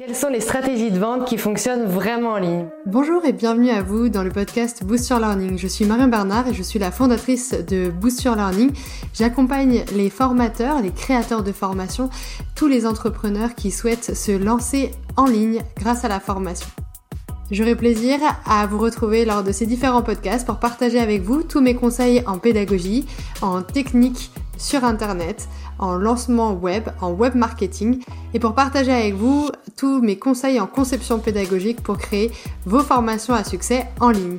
Quelles sont les stratégies de vente qui fonctionnent vraiment en ligne Bonjour et bienvenue à vous dans le podcast Boost Your Learning. Je suis Marion Bernard et je suis la fondatrice de Boost Your Learning. J'accompagne les formateurs, les créateurs de formation, tous les entrepreneurs qui souhaitent se lancer en ligne grâce à la formation. J'aurai plaisir à vous retrouver lors de ces différents podcasts pour partager avec vous tous mes conseils en pédagogie, en technique sur Internet, en lancement web, en web marketing et pour partager avec vous tous mes conseils en conception pédagogique pour créer vos formations à succès en ligne.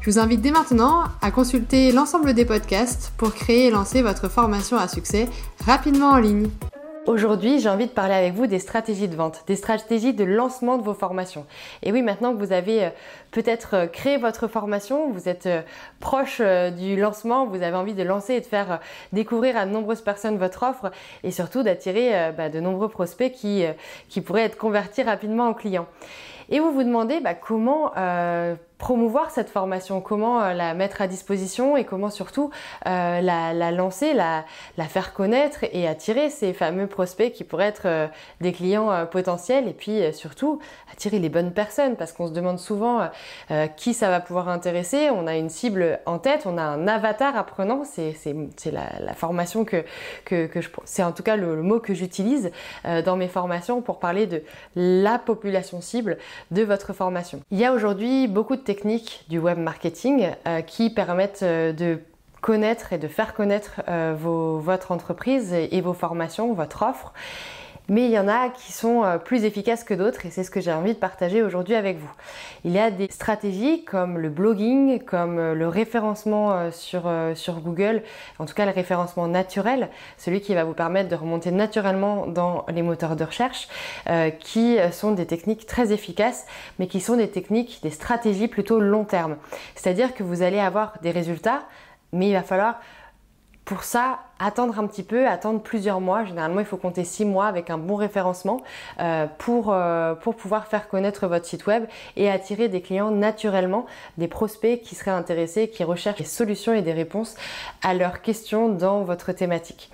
Je vous invite dès maintenant à consulter l'ensemble des podcasts pour créer et lancer votre formation à succès rapidement en ligne. Aujourd'hui, j'ai envie de parler avec vous des stratégies de vente, des stratégies de lancement de vos formations. Et oui, maintenant que vous avez euh, peut-être euh, créé votre formation, vous êtes euh, proche du lancement, vous avez envie de lancer et de faire découvrir à de nombreuses personnes votre offre et surtout d'attirer bah, de nombreux prospects qui, qui pourraient être convertis rapidement en clients. Et vous vous demandez bah, comment promouvoir cette formation, comment euh, la mettre à disposition et comment surtout euh, la, lancer, la, faire connaître et attirer ces fameux prospects qui pourraient être euh, des clients potentiels et puis surtout attirer les bonnes personnes parce qu'on se demande souvent qui ça va pouvoir intéresser. On a une cible en tête, on a un avatar apprenant, c'est la, formation que, que, je... C'est en tout cas le mot que j'utilise dans mes formations pour parler de la population cible de votre formation. Il y a aujourd'hui beaucoup de techniques du web marketing euh, qui permettent euh, de connaître et de faire connaître euh, votre entreprise et, vos formations, votre offre. Mais il y en a qui sont plus efficaces que d'autres et c'est ce que j'ai envie de partager aujourd'hui avec vous. Il y a des stratégies comme le blogging, comme le référencement sur, sur Google, en tout cas le référencement naturel, celui qui va vous permettre de remonter naturellement dans les moteurs de recherche, qui sont des techniques très efficaces, mais qui sont des techniques, des stratégies plutôt long terme. C'est-à-dire que vous allez avoir des résultats, mais il va falloir pour ça, attendre un petit peu, attendre plusieurs mois. Généralement, il faut compter six mois avec un bon référencement euh, pour, euh, pour pouvoir faire connaître votre site web et attirer des clients naturellement, des prospects qui seraient intéressés, qui recherchent des solutions et des réponses à leurs questions dans votre thématique.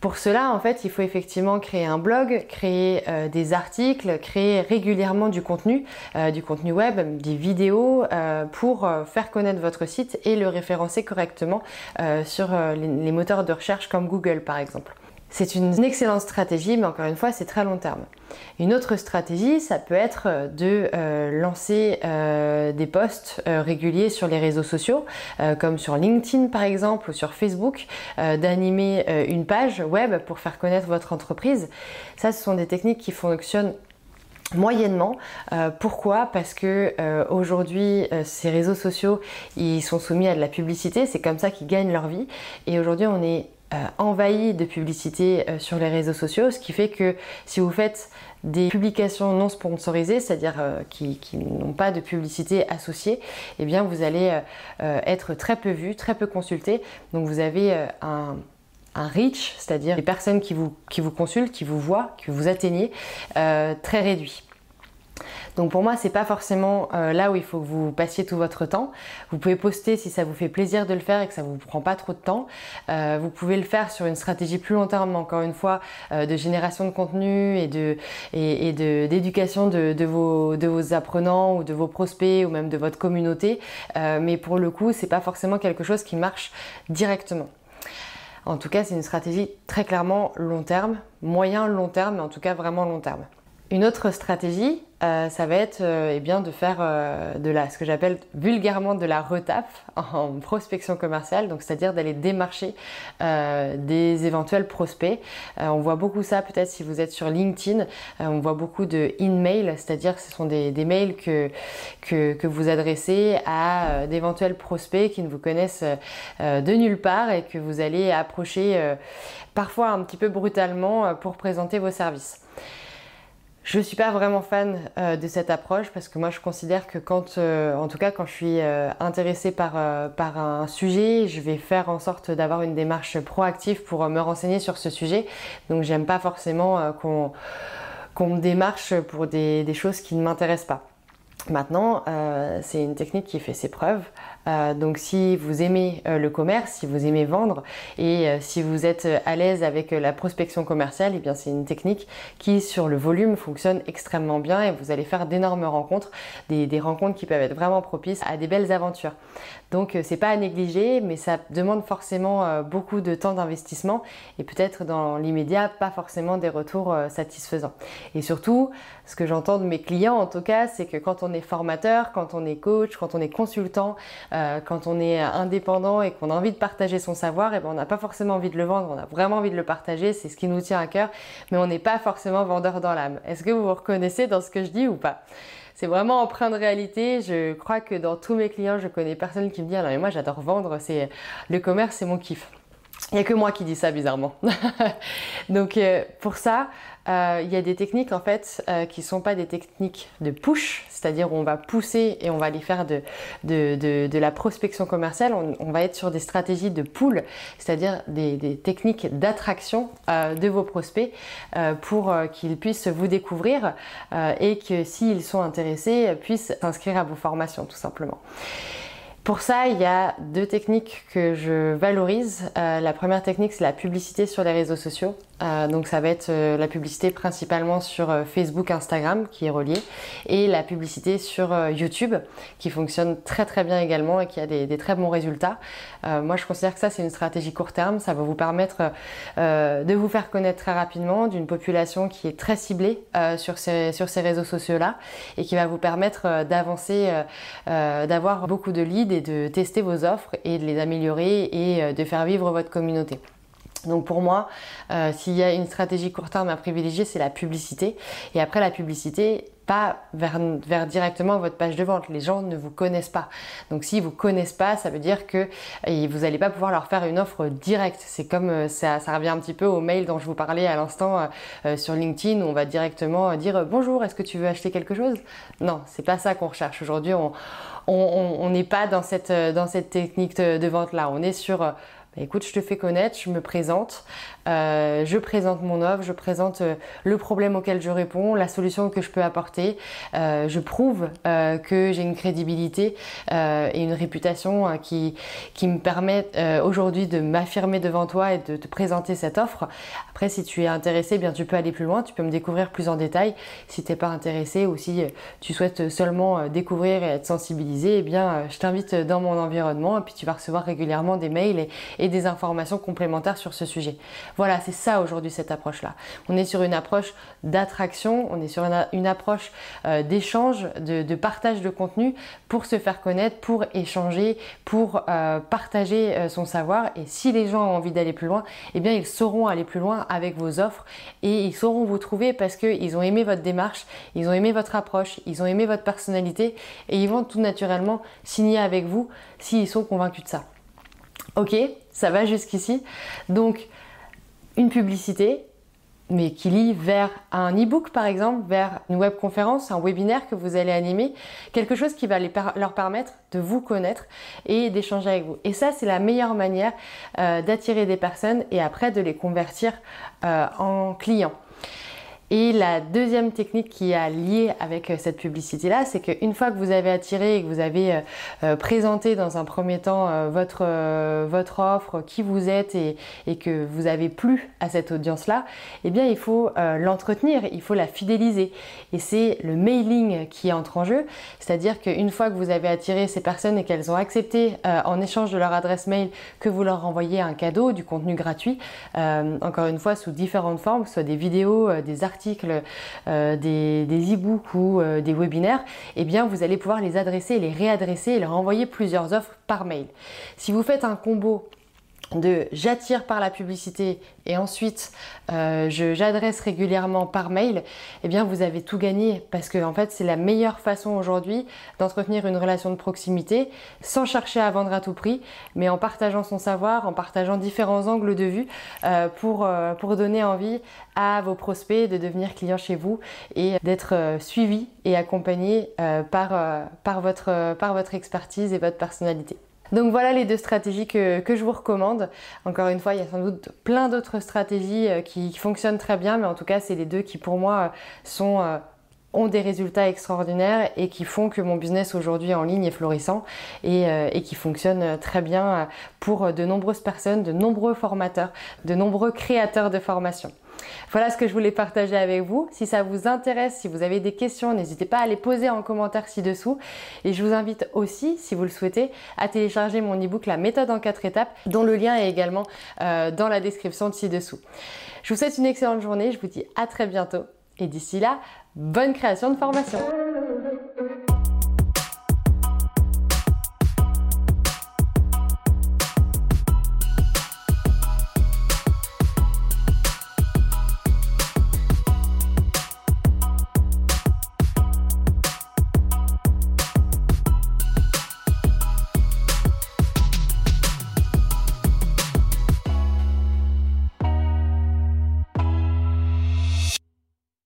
Pour cela, en fait, il faut effectivement créer un blog, créer euh, des articles, créer régulièrement du contenu, euh, du contenu web, des vidéos euh, pour faire connaître votre site et le référencer correctement sur les moteurs de recherche comme Google par exemple. C'est une excellente stratégie, mais encore une fois, c'est très long terme. Une autre stratégie, ça peut être de euh, lancer euh, des posts euh, réguliers sur les réseaux sociaux, comme sur LinkedIn par exemple ou sur Facebook, d'animer une page web pour faire connaître votre entreprise. Ça, ce sont des techniques qui fonctionnent moyennement. pourquoi? Parce que aujourd'hui, ces réseaux sociaux, ils sont soumis à de la publicité. C'est comme ça qu'ils gagnent leur vie. Et aujourd'hui, on est euh, envahi de publicité euh, sur les réseaux sociaux, ce qui fait que si vous faites des publications non sponsorisées, c'est-à-dire euh, qui, n'ont pas de publicité associée, eh bien vous allez être très peu vu, très peu consulté. Donc vous avez un, reach, c'est-à-dire les personnes qui vous, qui vous consultent, qui vous voient, que vous atteignez, très réduit. Donc pour moi, c'est pas forcément euh, là où il faut que vous passiez tout votre temps. Vous pouvez poster si ça vous fait plaisir de le faire et que ça vous prend pas trop de temps. Euh, vous pouvez le faire sur une stratégie plus long terme, encore une fois, euh, de génération de contenu et de et, d'éducation de, vos de vos apprenants ou de vos prospects ou même de votre communauté. mais pour le coup, c'est pas forcément quelque chose qui marche directement. En tout cas, c'est une stratégie très clairement long terme, moyen long terme, mais en tout cas vraiment long terme. Une autre stratégie, euh, ça va être euh, eh bien, de faire euh, de la, ce que j'appelle vulgairement de la retape en prospection commerciale, donc c'est-à-dire d'aller démarcher des éventuels prospects. on voit beaucoup ça peut-être si vous êtes sur LinkedIn, on voit beaucoup de in-mail, c'est-à-dire ce sont des, mails que, que, que, vous adressez à d'éventuels prospects qui ne vous connaissent de nulle part et que vous allez approcher parfois un petit peu brutalement pour présenter vos services. Je suis pas vraiment fan euh, de cette approche parce que moi je considère que quand, euh, en tout cas quand je suis euh, intéressée par, par un sujet, je vais faire en sorte d'avoir une démarche proactive pour me renseigner sur ce sujet. Donc j'aime pas forcément qu'on me démarche pour des, des choses qui ne m'intéressent pas. Maintenant, c'est une technique qui fait ses preuves. Euh, donc si vous aimez euh, le commerce, si vous aimez vendre et si vous êtes à l'aise avec la prospection commerciale, eh bien c'est une technique qui sur le volume fonctionne extrêmement bien et vous allez faire d'énormes rencontres, des, des, rencontres qui peuvent être vraiment propices à des belles aventures. Donc c'est pas à négliger, mais ça demande forcément beaucoup de temps d'investissement et peut-être dans l'immédiat pas forcément des retours satisfaisants. Et surtout, ce que j'entends de mes clients en tout cas, c'est que quand on est formateur, quand on est coach, quand on est consultant, euh, quand on est indépendant et qu'on a envie de partager son savoir, et eh ben on n'a pas forcément envie de le vendre, on a vraiment envie de le partager, c'est ce qui nous tient à cœur, mais on n'est pas forcément vendeur dans l'âme. Est-ce que vous vous reconnaissez dans ce que je dis ou pas? C'est vraiment empreint de réalité. Je crois que dans tous mes clients, je connais personne qui me dit ah non mais moi j'adore vendre, c'est le commerce, c'est mon kiff. Il n'y a que moi qui dis ça bizarrement. Donc euh, pour ça, euh, il y a des techniques en fait euh, qui ne sont pas des techniques de push, c'est-à-dire on va pousser et on va aller faire de, de, de, la prospection commerciale. On, va être sur des stratégies de pull, c'est-à-dire des, des, techniques d'attraction de vos prospects pour qu'ils puissent vous découvrir et que s'ils sont intéressés, puissent s'inscrire à vos formations tout simplement. Pour ça, il y a deux techniques que je valorise. Euh, la première technique, c'est la publicité sur les réseaux sociaux. Euh, donc ça va être euh, la publicité principalement sur Facebook, Instagram qui est relié et la publicité sur YouTube qui fonctionne très très bien également et qui a des, très bons résultats. moi je considère que ça c'est une stratégie court terme, ça va vous permettre de vous faire connaître très rapidement d'une population qui est très ciblée sur, ces, sur ces réseaux sociaux là et qui va vous permettre d'avancer, d'avoir beaucoup de leads de tester vos offres et de les améliorer et euh, de faire vivre votre communauté. Donc pour moi, euh, s'il y a une stratégie court terme à privilégier, c'est la publicité. Et après la publicité, pas vers, directement votre page de vente. Les gens ne vous connaissent pas. Donc s'ils vous connaissent pas, ça veut dire que euh, vous n'allez pas pouvoir leur faire une offre directe. C'est comme ça, ça revient un petit peu au mail dont je vous parlais à l'instant sur LinkedIn où on va directement dire bonjour, est-ce que tu veux acheter quelque chose? Non, c'est pas ça qu'on recherche aujourd'hui. On, n'est pas dans cette, euh, technique de, vente là. On est sur euh, écoute, je te fais connaître, je me présente, euh, je présente mon offre, je présente euh, le problème auquel je réponds, la solution que je peux apporter, euh, je prouve que j'ai une crédibilité et une réputation qui, qui me permet aujourd'hui de m'affirmer devant toi et de te présenter cette offre. Après, si tu es intéressé, eh bien tu peux aller plus loin, tu peux me découvrir plus en détail. Si tu n'es pas intéressé ou si tu souhaites seulement découvrir et être sensibilisé, eh bien je t'invite dans mon environnement et puis tu vas recevoir régulièrement des mails et des informations complémentaires sur ce sujet. Voilà, c'est ça aujourd'hui cette approche-là. On est sur une approche d'attraction, on est sur une, approche euh, d'échange, de, partage de contenu pour se faire connaître, pour échanger, pour euh, partager euh, son savoir. Et si les gens ont envie d'aller plus loin, eh bien ils sauront aller plus loin avec vos offres et ils sauront vous trouver parce qu'ils ont aimé votre démarche, ils ont aimé votre approche, ils ont aimé votre personnalité et ils vont tout naturellement signer avec vous s'ils sont convaincus de ça. Ok, ça va jusqu'ici. Donc, une publicité, mais qui lie vers un e-book par exemple, vers une webconférence, un webinaire que vous allez animer, quelque chose qui va leur permettre de vous connaître et d'échanger avec vous. Et ça, c'est la meilleure manière euh, d'attirer des personnes et après de les convertir euh, en clients. Et la deuxième technique qui est liée avec euh, cette publicité-là, c'est qu'une fois que vous avez attiré et que vous avez euh, euh, présenté dans un premier temps votre, votre offre, qui vous êtes et, que vous avez plu à cette audience-là, eh bien il faut l'entretenir, il faut la fidéliser. Et c'est le mailing qui entre en jeu, c'est-à-dire qu'une fois que vous avez attiré ces personnes et qu'elles ont accepté en échange de leur adresse mail que vous leur envoyez un cadeau, du contenu gratuit, encore une fois sous différentes formes, soit des vidéos, des articles, articles, euh, des, e-books ou euh, des webinaires, eh bien vous allez pouvoir les adresser, les réadresser et leur envoyer plusieurs offres par mail. Si vous faites un combo de j'attire par la publicité et ensuite euh, j'adresse régulièrement par mail, eh bien vous avez tout gagné parce que en fait c'est la meilleure façon aujourd'hui d'entretenir une relation de proximité sans chercher à vendre à tout prix, mais en partageant son savoir, en partageant différents angles de vue euh, pour, euh, pour donner envie à vos prospects de devenir clients chez vous et d'être suivis et accompagnés par, par, votre, par votre expertise et votre personnalité. Donc voilà les deux stratégies que, je vous recommande. Encore une fois, il y a sans doute plein d'autres stratégies euh, qui, fonctionnent très bien, mais en tout cas, c'est les deux qui pour moi sont euh, ont des résultats extraordinaires et qui font que mon business aujourd'hui en ligne est florissant et, euh, et qui fonctionne très bien pour de nombreuses personnes, de nombreux formateurs, de nombreux créateurs de formation. Voilà ce que je voulais partager avec vous. Si ça vous intéresse, si vous avez des questions, n'hésitez pas à les poser en commentaire ci-dessous. Et je vous invite aussi, si vous le souhaitez, à télécharger mon e-book La méthode en 4 étapes, dont le lien est également euh, dans la description de ci-dessous. Je vous souhaite une excellente journée, je vous dis à très bientôt. Et d'ici là, bonne création de formation